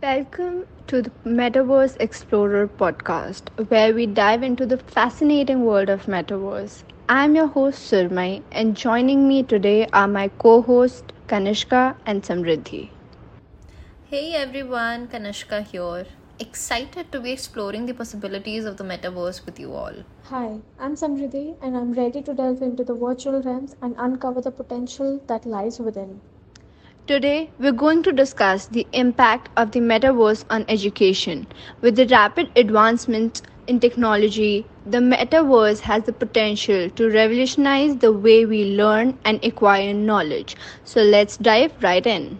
Welcome to the Metaverse Explorer podcast, where we dive into the fascinating world of metaverse. I'm your host Surmai, and joining me today are my co-hosts Kanishka and Samriddhi. Hey everyone, Kanishka here. Excited to be exploring the possibilities of the metaverse with you all. Hi, I'm Samriddhi and I'm ready to delve into the virtual realms and uncover the potential that lies within. Today, we're going to discuss the impact of the metaverse on education. With the rapid advancement in technology, the metaverse has the potential to revolutionize the way we learn and acquire knowledge. So let's dive right in.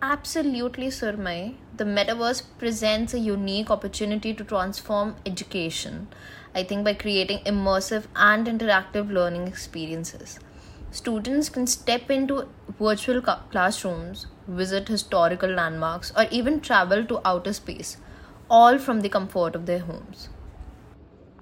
Absolutely, Surmai. The metaverse presents a unique opportunity to transform education, I think, by creating immersive and interactive learning experiences. Students can step into virtual classrooms, visit historical landmarks, or even travel to outer space, all from the comfort of their homes.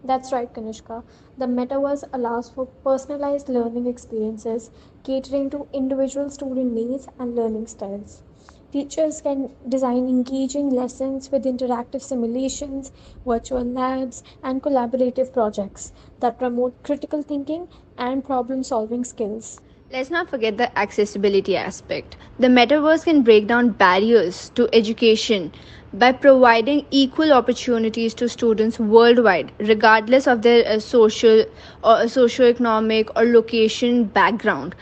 That's right, Kanishka. The metaverse allows for personalized learning experiences catering to individual student needs and learning styles. Teachers can design engaging lessons with interactive simulations, virtual labs, and collaborative projects that promote critical thinking and problem solving skills. Let's not forget the accessibility aspect. The metaverse can break down barriers to education by providing equal opportunities to students worldwide, regardless of their uh, social or socioeconomic or location background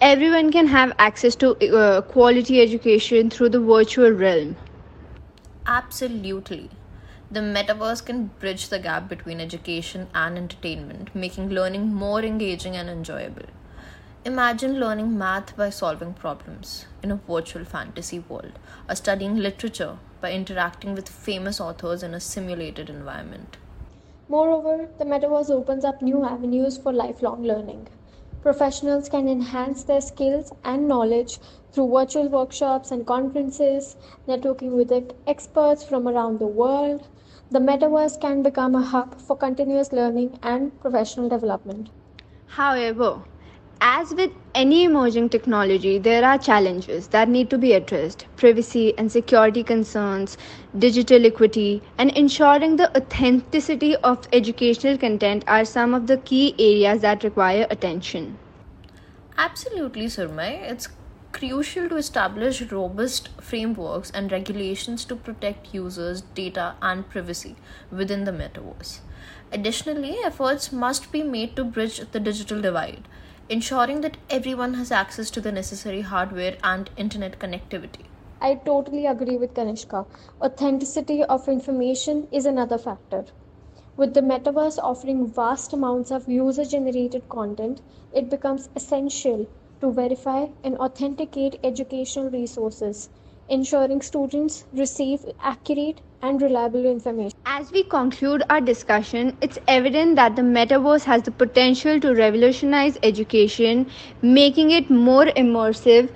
everyone can have access to uh, quality education through the virtual realm. Absolutely. The metaverse can bridge the gap between education and entertainment, making learning more engaging and enjoyable. Imagine learning math by solving problems in a virtual fantasy world, or studying literature by interacting with famous authors in a simulated environment. Moreover, the metaverse opens up new avenues for lifelong learning. Professionals can enhance their skills and knowledge through virtual workshops and conferences, networking with experts from around the world. The metaverse can become a hub for continuous learning and professional development. However, as with any emerging technology, there are challenges that need to be addressed privacy and security concerns, digital equity, and ensuring the authenticity of educational content are some of the key areas that require attention. Absolutely, Surmai. It's crucial to establish robust frameworks and regulations to protect users' data and privacy within the metaverse. Additionally, efforts must be made to bridge the digital divide ensuring that everyone has access to the necessary hardware and internet connectivity. I totally agree with Kanishka. Authenticity of information is another factor. With the metaverse offering vast amounts of user generated content, it becomes essential to verify and authenticate educational resources, ensuring students receive accurate and reliable information. As we conclude our discussion, it's evident that the metaverse has the potential to revolutionize education, making it more immersive,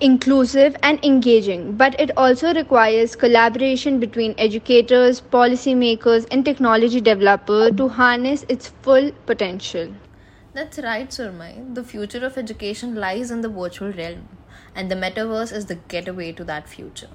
inclusive, and engaging. But it also requires collaboration between educators, policymakers, and technology developers to harness its full potential. That's right, Surmai. The future of education lies in the virtual realm, and the metaverse is the getaway to that future.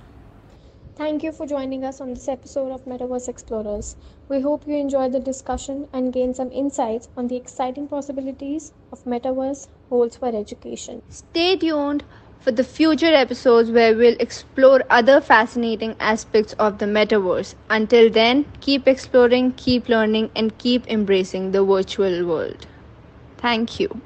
Thank you for joining us on this episode of Metaverse Explorers. We hope you enjoyed the discussion and gained some insights on the exciting possibilities of Metaverse holds for education. Stay tuned for the future episodes where we'll explore other fascinating aspects of the metaverse. Until then, keep exploring, keep learning, and keep embracing the virtual world. Thank you.